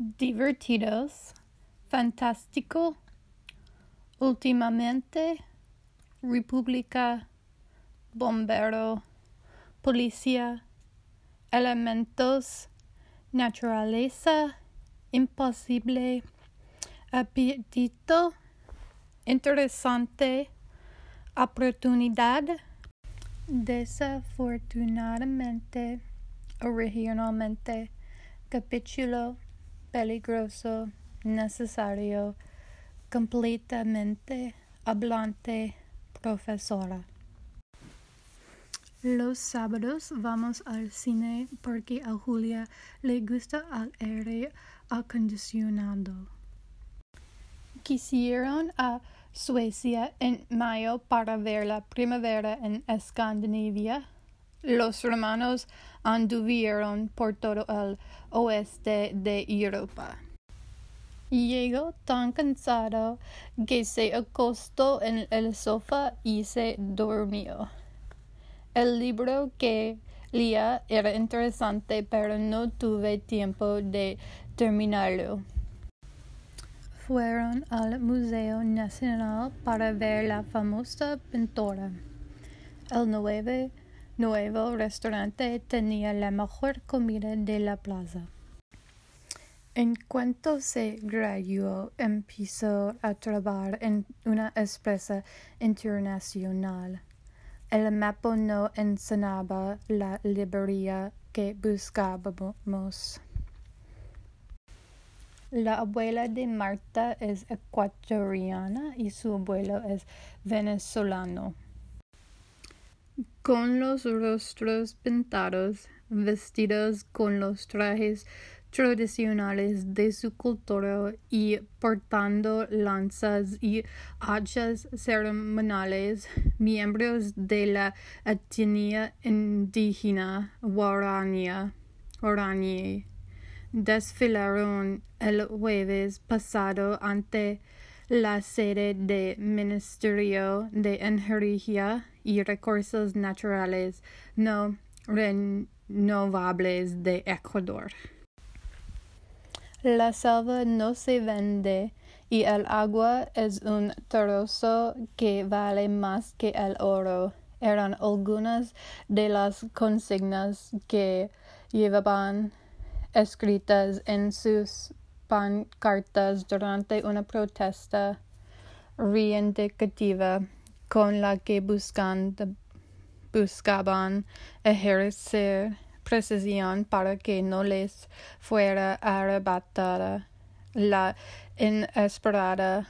divertidos, fantástico, últimamente, república, bombero, policía, elementos, naturaleza, imposible, apetito, interesante, oportunidad, desafortunadamente, originalmente, capítulo, peligroso, necesario, completamente, hablante, profesora. Los sábados vamos al cine porque a Julia le gusta el aire acondicionado. Quisieron a Suecia en mayo para ver la primavera en Escandinavia. Los romanos anduvieron por todo el oeste de Europa. Llegó tan cansado que se acostó en el sofá y se durmió. El libro que leía era interesante, pero no tuve tiempo de terminarlo. Fueron al Museo Nacional para ver la famosa pintora. El nuevo, nuevo restaurante tenía la mejor comida de la plaza. En cuanto se graduó, empezó a trabajar en una empresa internacional. El mapa no enseñaba la librería que buscábamos. La abuela de Marta es ecuatoriana y su abuelo es venezolano. Con los rostros pintados, vestidos con los trajes tradicionales de su cultura y portando lanzas y hachas ceremoniales, miembros de la etnia indígena guaraní desfilaron el jueves pasado ante la sede del Ministerio de Energía y Recursos Naturales no renovables de Ecuador. La selva no se vende y el agua es un trozo que vale más que el oro. Eran algunas de las consignas que llevaban escritas en sus pancartas durante una protesta reivindicativa con la que buscan, buscaban ejercer precisión para que no les fuera arrebatada la inesperada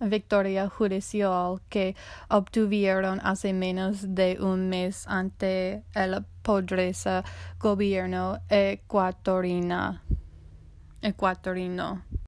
victoria judicial que obtuvieron hace menos de un mes ante el poderoso gobierno ecuatoriano. Ecuatorino